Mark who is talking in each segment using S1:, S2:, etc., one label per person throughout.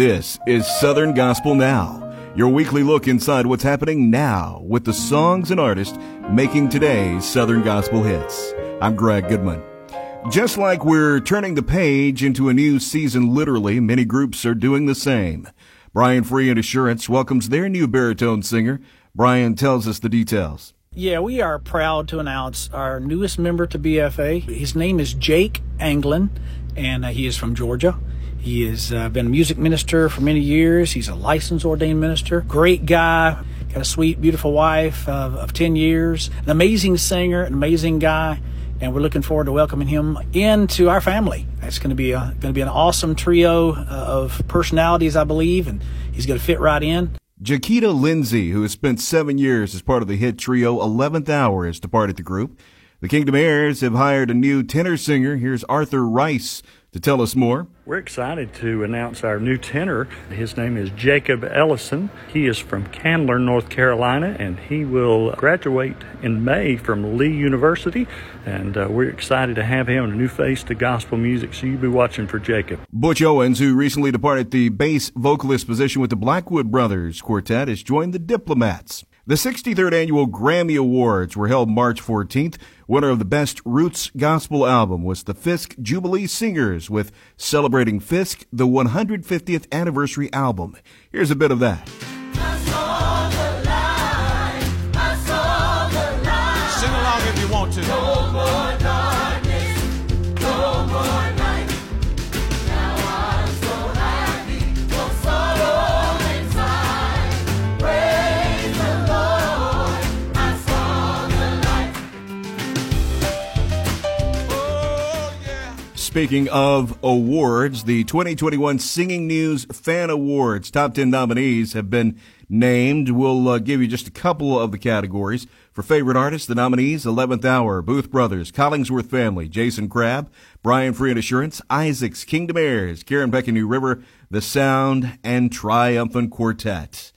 S1: This is Southern Gospel Now, your weekly look inside what's happening now with the songs and artists making today's Southern Gospel hits. I'm Greg Goodman. Just like we're turning the page into a new season literally, many groups are doing the same. Brian Free and Assurance welcomes their new baritone singer. Brian tells us the details.
S2: Yeah, we are proud to announce our newest member to BFA. His name is Jake Anglin, and uh, he is from Georgia. He has uh, been a music minister for many years. He's a licensed ordained minister. Great guy. Got a sweet, beautiful wife of, of 10 years. An amazing singer, an amazing guy. And we're looking forward to welcoming him into our family. It's going to be a, going to be an awesome trio uh, of personalities, I believe, and he's going to fit right in.
S1: Jaquita Lindsay, who has spent seven years as part of the hit trio 11th Hour, has departed the group. The Kingdom Heirs have hired a new tenor singer. Here's Arthur Rice to tell us more.
S3: We're excited to announce our new tenor. His name is Jacob Ellison. He is from Candler, North Carolina, and he will graduate in May from Lee University. And uh, we're excited to have him, a new face to gospel music. So you'll be watching for Jacob.
S1: Butch Owens, who recently departed the bass vocalist position with the Blackwood Brothers Quartet, has joined the Diplomats. The 63rd Annual Grammy Awards were held March 14th. Winner of the Best Roots Gospel Album was the Fisk Jubilee Singers with Celebrating Fisk, the 150th Anniversary Album. Here's a bit of that. Speaking of awards, the 2021 Singing News Fan Awards top 10 nominees have been named. We'll uh, give you just a couple of the categories. For favorite artist, the nominees 11th Hour, Booth Brothers, Collingsworth Family, Jason Crabb, Brian Free and Assurance, Isaacs, Kingdom Heirs, Karen Peck and New River, The Sound, and Triumphant Quartet.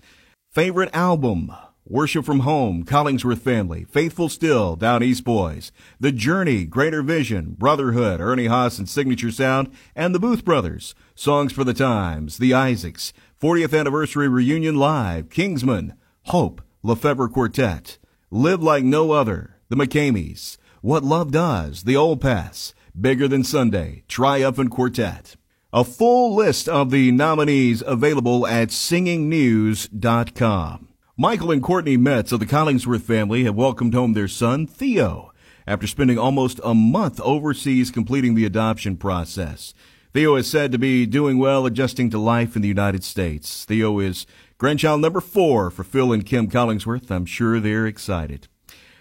S1: Favorite album, Worship from Home, Collingsworth Family, Faithful Still, Down East Boys, The Journey, Greater Vision, Brotherhood, Ernie Haase and Signature Sound, and the Booth Brothers, Songs for the Times, The Isaacs, 40th Anniversary Reunion Live, Kingsmen, Hope, LeFevre Quartet, Live Like No Other, The McKameys, What Love Does, The Old Paths, Bigger Than Sunday, Triumphant Quartet. A full list of the nominees available at singingnews.com. Michael and Courtney Metz of the Collingsworth family have welcomed home their son, Theo, after spending almost a month overseas completing the adoption process. Theo is said to be doing well adjusting to life in the United States. Theo is grandchild number four for Phil and Kim Collingsworth. I'm sure they're excited.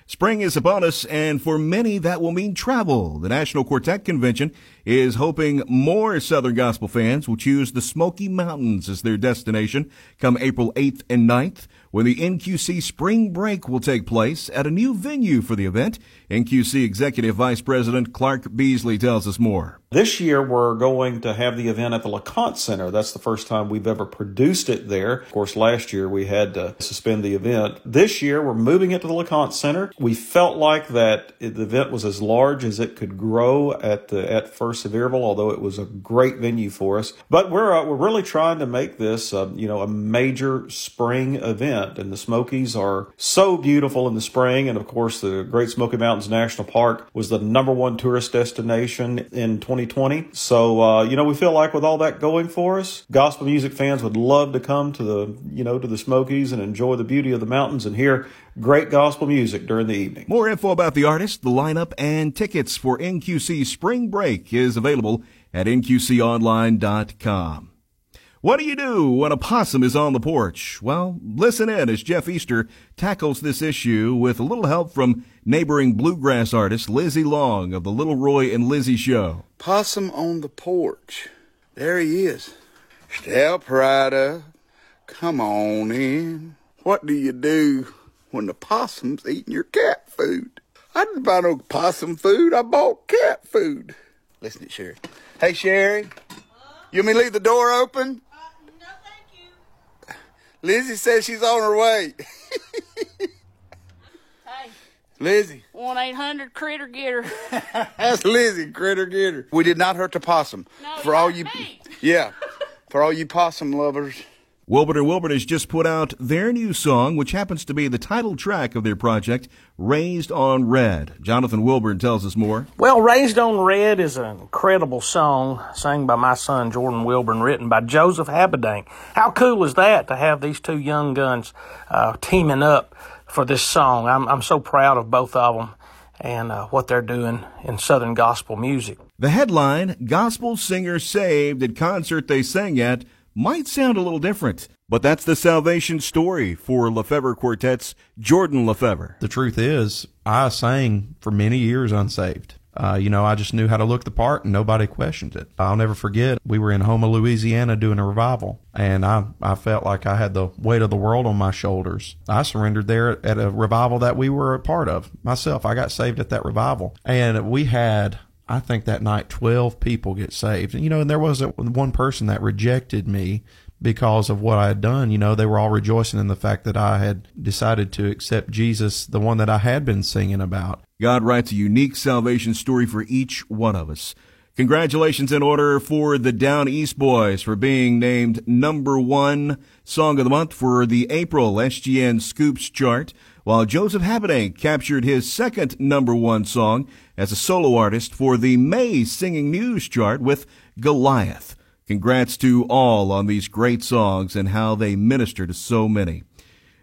S1: Spring is upon us, and for many that will mean travel. The National Quartet Convention is hoping more Southern Gospel fans will choose the Smoky Mountains as their destination come April 8th and 9th when the NQC Spring Break will take place at a new venue for the event. NQC Executive Vice President Clark Beasley tells us more.
S4: This year, we're going to have the event at the LeConte Center. That's the first time we've ever produced it there. Of course, last year we had to suspend the event. This year, we're moving it to the LeConte Center. We felt like that the event was as large as it could grow at the at First Sevierville, although it was a great venue for us. But we're uh, we're really trying to make this, uh, you know, a major spring event. And the Smokies are so beautiful in the spring, and of course, the Great Smoky Mountains National Park was the number one tourist destination in 2020. So, uh, you know, we feel like with all that going for us, gospel music fans would love to come to the, you know, to the Smokies and enjoy the beauty of the mountains and hear great gospel music during the evening.
S1: More info about the artist, the lineup, and tickets for NQC Spring Break is available at nqconline.com. What do you do when a possum is on the porch? Well, listen in as Jeff Easter tackles this issue with a little help from neighboring bluegrass artist Lizzie Long of the Little Roy and Lizzie Show.
S5: Possum on the porch. There he is. Step right up. Come on in. What do you do when the possum's eating your cat food? I didn't buy no possum food. I bought cat food. Listen to Sherry. Hey, Sherry. You want me to leave the door open?
S6: Uh, no, thank you.
S5: Lizzie says she's on her way.
S6: Hey,
S5: Lizzie.
S6: 1 800 Critter Getter.
S5: That's Lizzie, critter getter. We did not hurt the possum.
S6: No,
S5: For all you,
S6: me.
S5: yeah. For all you possum lovers.
S1: Wilburn and Wilburn has just put out their new song, which happens to be the title track of their project, Raised on Red. Jonathan Wilburn tells us more.
S7: Well, Raised on Red is an incredible song sung by my son Jordan Wilburn, written by Joseph Habedank. How cool is that to have these two young guns uh, teaming up for this song? I'm, I'm so proud of both of them and uh, what they're doing in Southern gospel music.
S1: The headline, Gospel Singer Saved at Concert They Sang At, might sound a little different, but that's the salvation story for LeFevre Quartet's Jordan LeFevre.
S8: The truth is, I sang for many years unsaved. Uh, you know, I just knew how to look the part and nobody questioned it. I'll never forget, we were in Houma, Louisiana doing a revival and I, I felt like I had the weight of the world on my shoulders. I surrendered there at a revival that we were a part of myself. I got saved at that revival and we had I think that night 12 people get saved. And, you know, and there was a, one person that rejected me because of what I had done. You know, they were all rejoicing in the fact that I had decided to accept Jesus, the one that I had been singing about.
S1: God writes a unique salvation story for each one of us. Congratulations in order for the Down East Boys for being named number one song of the month for the April SGN Scoops chart, while Joseph Habedank captured his second number one song as a solo artist for the May Singing News chart with Goliath. Congrats to all on these great songs and how they minister to so many.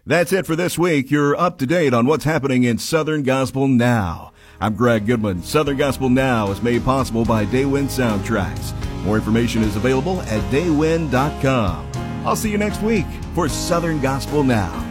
S1: That's it for this week. You're up to date on what's happening in Southern Gospel now. I'm Greg Goodman. Southern Gospel Now is made possible by Daywind Soundtracks. More information is available at daywind.com. I'll see you next week for Southern Gospel Now.